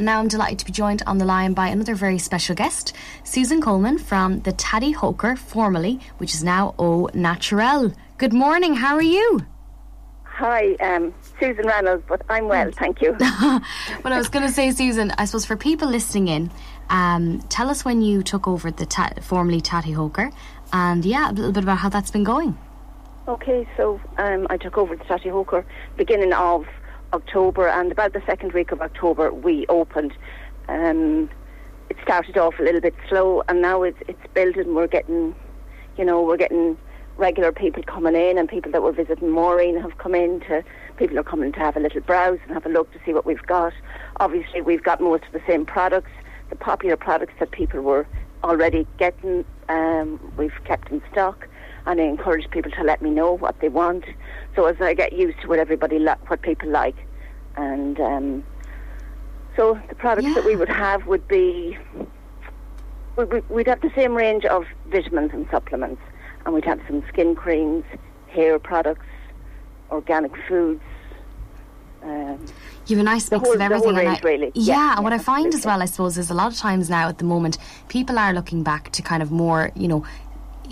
And now I'm delighted to be joined on the line by another very special guest, Susan Coleman from the Tatty Hoker, formerly, which is now Au Naturel. Good morning, how are you? Hi, um, Susan Reynolds, but I'm well, thank you. well, I was going to say, Susan, I suppose for people listening in, um, tell us when you took over the ta- formerly Tatty Hoker, and yeah, a little bit about how that's been going. Okay, so um, I took over the Tatty Hoker beginning of October, and about the second week of October we opened. Um, it started off a little bit slow, and now it's it's building. We're getting, you know, we're getting regular people coming in, and people that were visiting Maureen have come in to. People are coming to have a little browse and have a look to see what we've got. Obviously, we've got most of the same products, the popular products that people were already getting. Um, we've kept in stock, and I encourage people to let me know what they want. So as I get used to what everybody li- what people like, and um, so the products Yeah. that we would have would be we- we- we'd have the same range of vitamins and supplements, and we'd have some skin creams, hair products, organic foods. Um, You have a nice mix whole- of everything. range, I, really. Yeah, Yeah, and what yeah, I find as well, I suppose, is a lot of times now at the moment, people are looking back to kind of more, you know,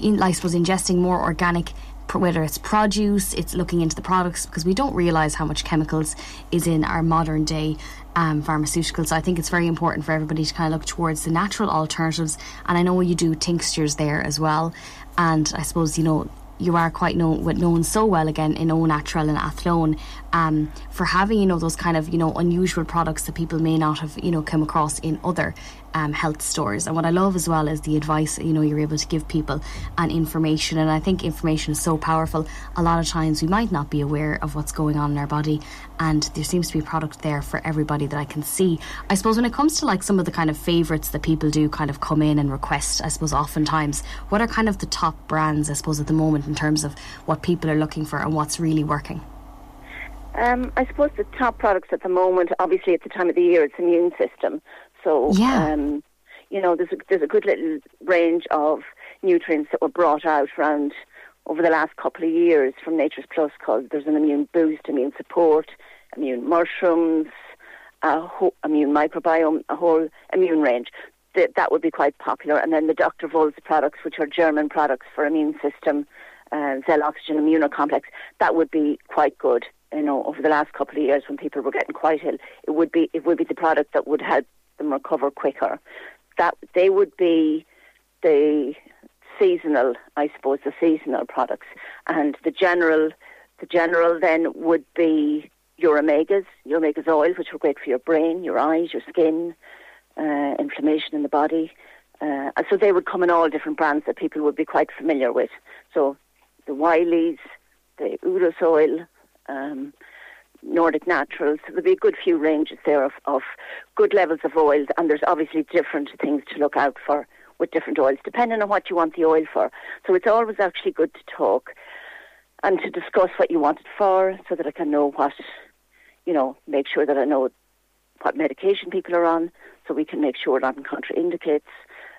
in, I suppose, ingesting more organic. Whether it's produce, it's looking into the products because we don't realise how much chemicals is in our modern day um, pharmaceuticals. So I think it's very important for everybody to kind of look towards the natural alternatives. And I know you do tinctures there as well. And I suppose you know you are quite known known so well again in Au Naturel and Athlone um, for having you know those kind of you know unusual products that people may not have you know come across in other um, health stores. And what I love as well is the advice you know you're able to give people and information. And I think information is so powerful. A lot of times we might not be aware of what's going on in our body, and there seems to be a product there for everybody that I can see. I suppose when it comes to like some of the kind of favourites that people do kind of come in and request, I suppose oftentimes, what are kind of the top brands, I suppose, at the moment in terms of what people are looking for and what's really working? Um, I suppose the top products at the moment, obviously at the time of the year, it's immune system. So, Yeah. um, you know, there's a, there's a good little range of nutrients that were brought out around over the last couple of years from Nature's Plus called there's an immune boost, immune support, immune mushrooms, a ho- immune microbiome, a whole immune range. That, that would be quite popular. And then the Dr. Wolz products, which are German products for immune system, uh, Zell Oxygen Immunocomplex, that would be quite good. You know, over the last couple of years when people were getting quite ill, it would be it would be the product that would help them recover quicker. That they would be the seasonal, I suppose, the seasonal products, and the general, the general then would be your omegas, your omegas oils, which are great for your brain, your eyes, your skin, uh, inflammation in the body. Uh, so they would come in all different brands that people would be quite familiar with. So the Wileys, the Udos oil, um, Nordic Naturals. So there'll be a good few ranges there of, of good levels of oils, and there's obviously different things to look out for with different oils, depending on what you want the oil for. So it's always actually good to talk and to discuss what you want it for, so that I can know what, you know, make sure that I know what medication people are on, so we can make sure that contraindicates.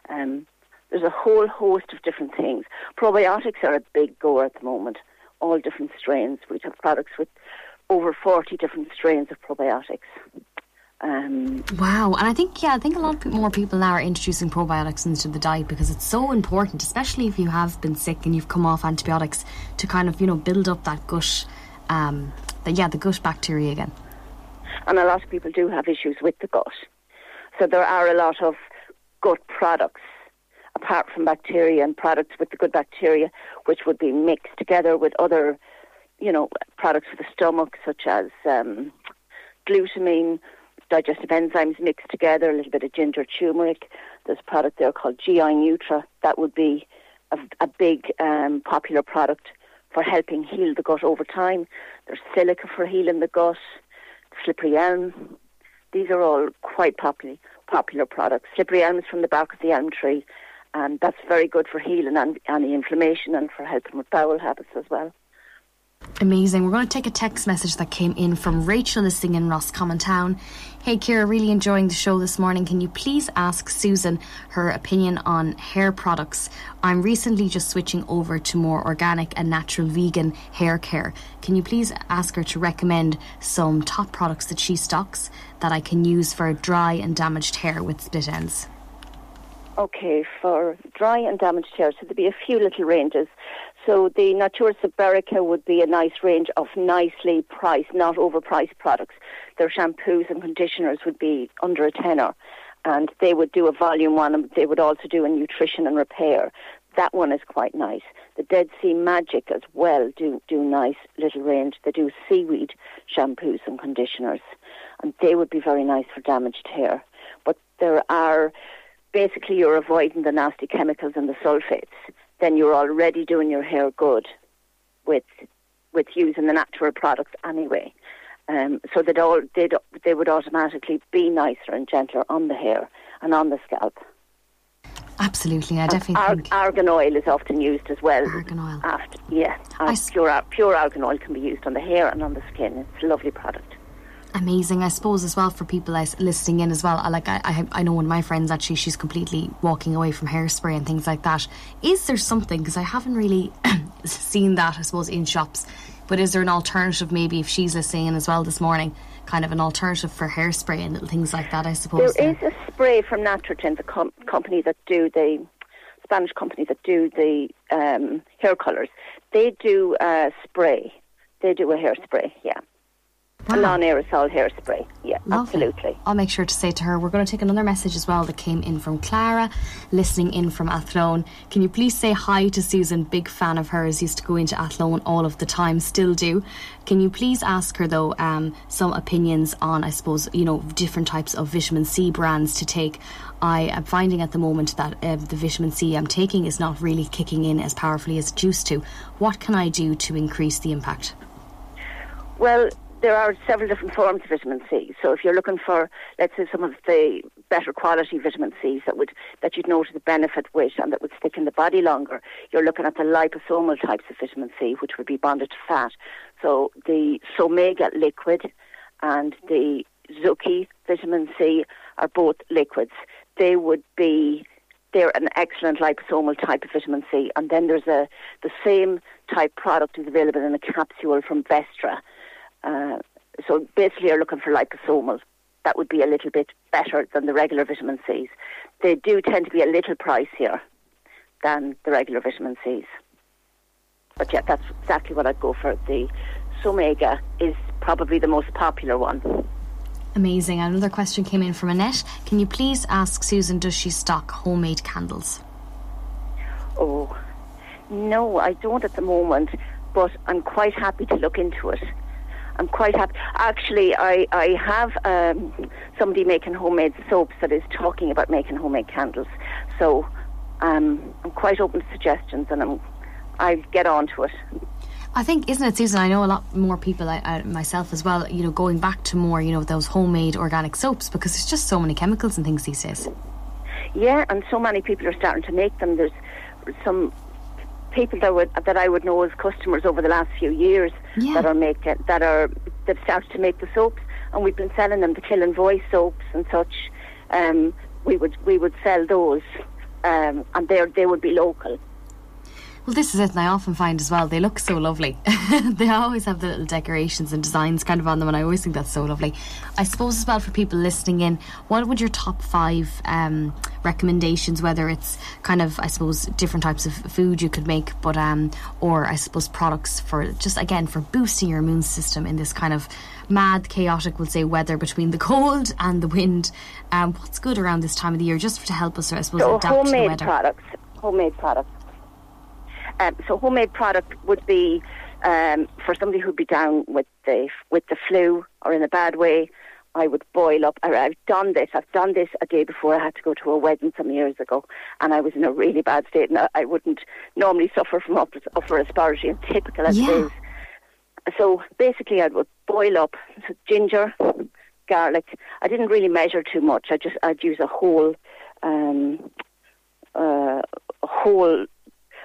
Um, there's a whole host of different things. Probiotics are a big go at the moment, all different strains. We have products with over 40 different strains of probiotics. Um, Wow, and I think yeah, I think a lot of more people now are introducing probiotics into the diet because it's so important, especially if you have been sick and you've come off antibiotics, to kind of you know build up that gut, um, the, yeah, the gut bacteria again. and a lot of people do have issues with the gut. So there are a lot of gut products, apart from bacteria and products with the good bacteria, which would be mixed together with other, you know, products for the stomach, such as um, glutamine, digestive enzymes mixed together, a little bit of ginger turmeric. There's a product there called GI Nutra. That would be a, a big um, popular product for helping heal the gut over time. There's silica for healing the gut, slippery elm. These are all quite popular popular products. Slippery elm is from the bark of the elm tree, and that's very good for healing and anti-inflammation and for helping with bowel habits as well. Amazing. We're going to take a text message that came in from Rachel listening in Roscommon Town. Hey, Ciara, really enjoying the show this morning. Can you please ask Susan her opinion on hair products? I'm recently just switching over to more organic and natural vegan hair care. Can you please ask her to recommend some top products that she stocks that I can use for dry and damaged hair with split ends? Okay, for dry and damaged hair, so there'd be a few little ranges. So the Natura Siberica would be a nice range of nicely priced, not overpriced products. Their shampoos and conditioners would be under a tenner, and they would do a volume one, and they would also do a nutrition and repair. That one is quite nice. The Dead Sea Magic as well do do nice little range. They do seaweed shampoos and conditioners, and they would be very nice for damaged hair. But there are basically you're avoiding the nasty chemicals and the sulfates then you're already doing your hair good with with using the natural products anyway. Um, so that all they they would automatically be nicer and gentler on the hair and on the scalp. Absolutely, I definitely ar- think argan oil is often used as well. Argan oil, after yeah, pure pure argan oil can be used on the hair and on the skin. It's a lovely product amazing. I suppose as well for people listening in as well. Like I, I, I know one of my friends actually she's completely walking away from hairspray and things like that. Is there something because I haven't really seen that I suppose in shops, but is there an alternative maybe if she's listening in as well this morning? Kind of an alternative for hairspray and little things like that, I suppose. There is a spray from Natrogen, the com- company that do the Spanish company that do the um, hair colours. They do a spray. They do a hairspray, yeah. Wow. A non-aerosol hairspray. Yeah, Lovely. absolutely. I'll make sure to say to her, we're going to take another message as well that came in from Clara, listening in from Athlone. Can you please say hi to Susan? Big fan of hers. Used to go into Athlone all of the time, still do. Can you please ask her though um, some opinions on, I suppose, you know, different types of vitamin C brands to take? I am finding at the moment that uh, the vitamin C I'm taking is not really kicking in as powerfully as it used to. What can I do to increase the impact? Well, there are several different forms of vitamin C. So if you're looking for, let's say, some of the better quality vitamin C's that would that you'd notice the benefit with and that would stick in the body longer, you're looking at the liposomal types of vitamin C, which would be bonded to fat. So the Somega liquid and the Zooki vitamin C are both liquids. They would be they're an excellent liposomal type of vitamin C. And then there's a the same type product is available in a capsule from Vestra uh, so basically, you're looking for liposomal. That would be a little bit better than the regular vitamin C's. They do tend to be a little pricier than the regular vitamin C's. But yeah, that's exactly what I'd go for. The Somega is probably the most popular one. Amazing. Another question came in from Annette. Can you please ask Susan, does she stock homemade candles? Oh, no, I don't at the moment, but I'm quite happy to look into it. I'm quite happy. Actually, I, I have um, somebody making homemade soaps that is talking about making homemade candles. So um, I'm quite open to suggestions and I'm, I'll get on to it. I think, isn't it, Susan? I know a lot more people, I, I, myself as well, you know, going back to more, you know, those homemade organic soaps because there's just so many chemicals and things these days. Yeah, and so many people are starting to make them. There's some people that would that I would know as customers over the last few years yeah. that are making that are that started to make the soaps, and we've been selling them the Kill Voice soaps and such. Um, we would we would sell those, um, and they they would be local. Well, this is it, and I often find as well they look so lovely. they always have the little decorations and designs kind of on them, and I always think that's so lovely. I suppose as well for people listening in, what would your top five um, recommendations? Whether it's kind of, I suppose, different types of food you could make, but um, or I suppose products for just again for boosting your immune system in this kind of mad, chaotic, we'll say, weather between the cold and the wind. Um, what's good around this time of the year, just to help us, I suppose, so adapt to the weather? products. Homemade products um, so homemade product would be um, for somebody who'd be down with the with the flu or in a bad way. I would boil up. I've done this. I've done this a day before I had to go to a wedding some years ago, and I was in a really bad state. And I wouldn't normally suffer from upper, upper and typical as yeah. it is. So basically, I would boil up ginger, garlic. I didn't really measure too much. I just I'd use a whole, um, uh, a whole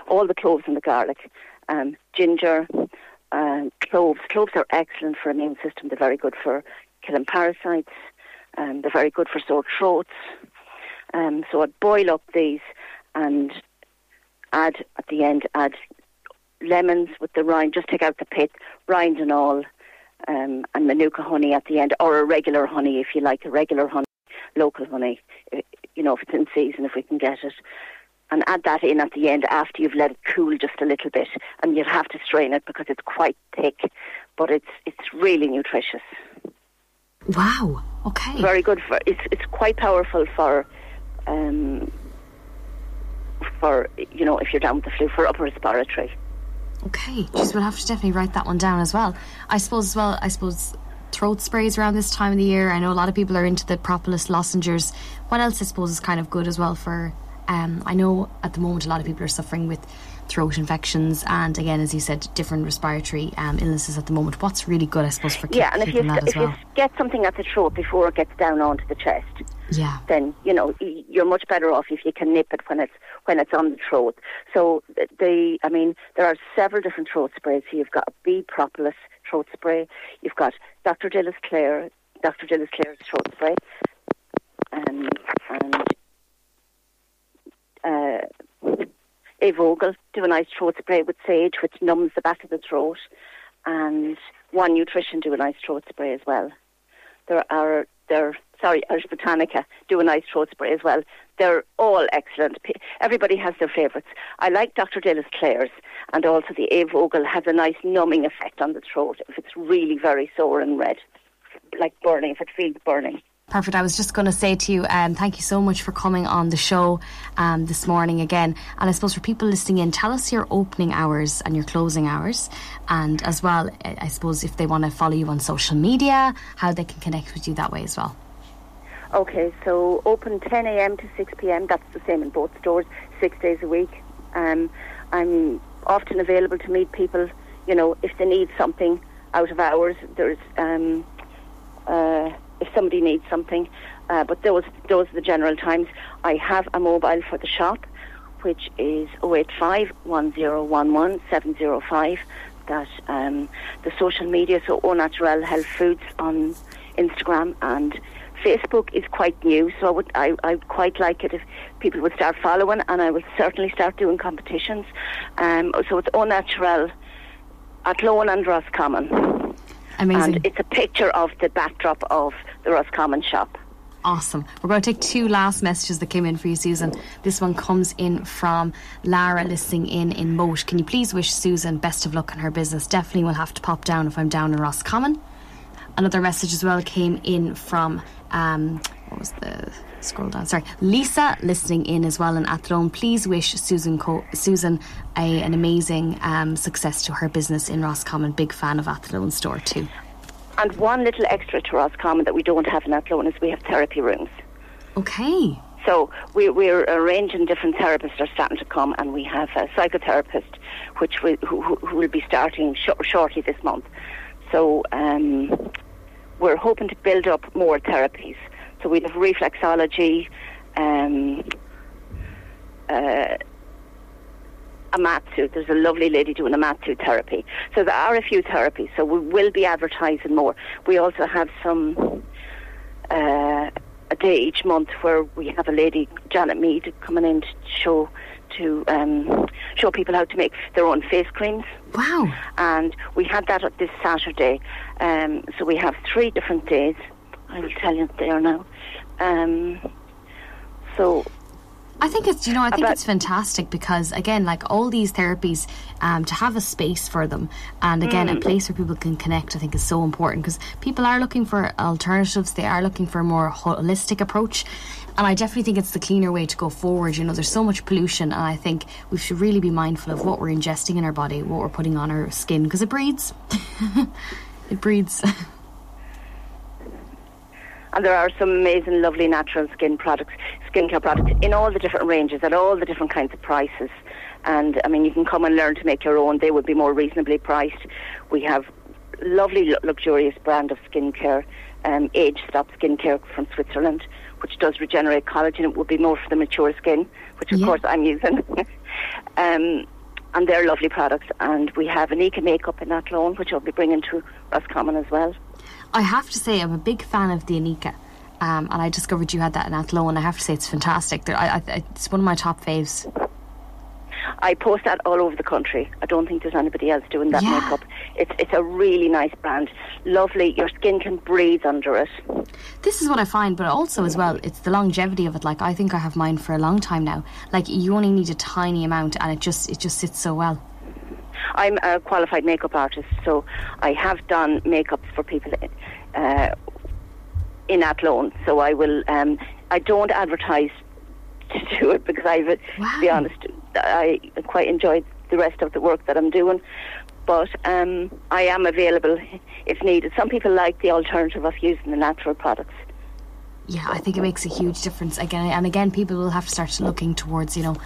all the cloves and the garlic, um, ginger, uh, cloves. Cloves are excellent for immune system. They're very good for killing parasites. Um, they're very good for sore throats. Um, so I'd boil up these and add at the end add lemons with the rind. Just take out the pit, rind and all, um, and manuka honey at the end, or a regular honey if you like a regular honey, local honey. You know if it's in season, if we can get it. And add that in at the end after you've let it cool just a little bit, and you'll have to strain it because it's quite thick, but it's it's really nutritious. Wow. Okay. Very good for it's it's quite powerful for um, for you know if you're down with the flu for upper respiratory. Okay, just we'll have to definitely write that one down as well. I suppose as well. I suppose throat sprays around this time of the year. I know a lot of people are into the propolis lozenges. What else I suppose is kind of good as well for. Um, I know at the moment a lot of people are suffering with throat infections and again as you said different respiratory um, illnesses at the moment what's really good I suppose for yeah and if you if well. you get something at the throat before it gets down onto the chest yeah then you know you're much better off if you can nip it when it's when it's on the throat so the I mean there are several different throat sprays so you've got a B propolis throat spray you've got Dr. Dilis Clare Dr. Dilis Clare's throat spray um, and uh, a do a nice throat spray with sage, which numbs the back of the throat, and One Nutrition do a nice throat spray as well. There are there sorry, Irish Botanica do a nice throat spray as well. They're all excellent. Everybody has their favourites. I like Dr. Dilis Clare's, and also the A Vogel has a nice numbing effect on the throat if it's really very sore and red, like burning, if it feels burning. Perfect. I was just going to say to you, um, thank you so much for coming on the show um, this morning again. And I suppose for people listening in, tell us your opening hours and your closing hours. And as well, I suppose if they want to follow you on social media, how they can connect with you that way as well. Okay, so open 10 a.m. to 6 p.m. That's the same in both stores, six days a week. Um, I'm often available to meet people, you know, if they need something out of hours. There's. Um, uh, if somebody needs something. Uh, but those those are the general times. I have a mobile for the shop, which is 085 1011 705. That um, the social media, so Au Naturel Health Foods on Instagram and Facebook is quite new, so I would I I would quite like it if people would start following, and I would certainly start doing competitions. Um, so it's Au Naturel Athlone and Roscommon. Amazing. And it's a picture of the backdrop of the Roscommon shop. Awesome. We're going to take two last messages that came in for you, Susan. This one comes in from Lara listening in in Moate. Can you please wish Susan best of luck in her business? Definitely will have to pop down if I'm down in Roscommon. Another message as well came in from um, what was the scroll down? Sorry, Lisa listening in as well in Athlone. Please wish Susan Co- Susan a, an amazing um, success to her business in Roscommon. Big fan of Athlone store too. And one little extra to Roscommon that we don't have in Athlone is we have therapy rooms. Okay. So we, we're arranging different therapists are starting to come, and we have a psychotherapist, which will, who, who will be starting sh- shortly this month. So um, we're hoping to build up more therapies. So we have reflexology, um, uh, Amatsu. There's a lovely lady doing Amatsu therapy. So there are a few therapies. So we will be advertising more. We also have some uh, a day each month where we have a lady, Janet Mead, coming in to show to um, show people how to make their own face creams. Wow! And we had that this Saturday. Um, so we have three different days. I will tell you they are now. Um, so I think it's you know I think it's fantastic because again like all these therapies um, to have a space for them and again mm. a place where people can connect I think is so important because people are looking for alternatives. They are looking for a more holistic approach. And I definitely think it's the cleaner way to go forward. You know there's so much pollution and I think we should really be mindful of what we're ingesting in our body what we're putting on our skin because it breeds. It breeds And there are some amazing, lovely natural skin products, skincare products in all the different ranges at all the different kinds of prices. And I mean, you can come and learn to make your own. They would be more reasonably priced. We have lovely, luxurious brand of skincare, um, Age Stop Skincare from Switzerland, which does regenerate collagen. It would be more for the mature skin, which of yeah. course I'm using. um, and they're lovely products. And we have an Inika makeup in Athlone, which I'll be bringing to Roscommon as well. I have to say, I'm a big fan of the Inika. Um, and I discovered you had that in Athlone. I have to say, it's fantastic. I, I, it's one of my top faves. I post that all over the country. I don't think there's anybody else doing that Yeah. makeup. It's it's a really nice brand. Lovely. Your skin can breathe under it. This is what I find, but also as well, it's the longevity of it. Like I think I have mine for a long time now. Like you only need a tiny amount, and it just it just sits so well. I'm a qualified makeup artist, so I have done makeups for people uh, in Athlone. So I will. Um, I don't advertise to do it because I've, to be honest, I quite enjoy the rest of the work that I'm doing. But um, I am available if needed. Some people like the alternative of using the natural products. Yeah, I think it makes a huge difference again and again. People will have to start looking towards you know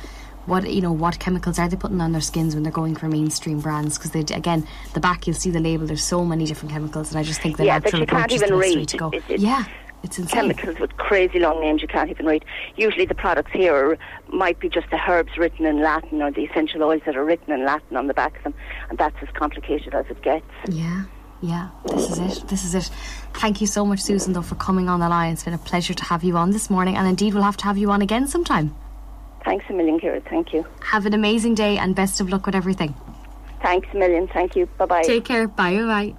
what you know what chemicals are they putting on their skins when they're going for mainstream brands because they again the back you'll see the label. There's so many different chemicals, and I just think the Yeah, that natural you can't approach is the even read. to go. It- it- yeah, it's insane. chemicals with crazy long names you can't even read. Usually the products here are, might be just the herbs written in Latin or the essential oils that are written in Latin on the back of them, and that's as complicated as it gets. Yeah, yeah, this is it. This is it. Thank you so much, Susan, though, for coming on the line. It's been a pleasure to have you on this morning, and indeed, we'll have to have you on again sometime. Thanks a million, Ciara. Thank you. Have an amazing day and best of luck with everything. Thanks a million. Thank you. Bye bye. Take care. Bye bye.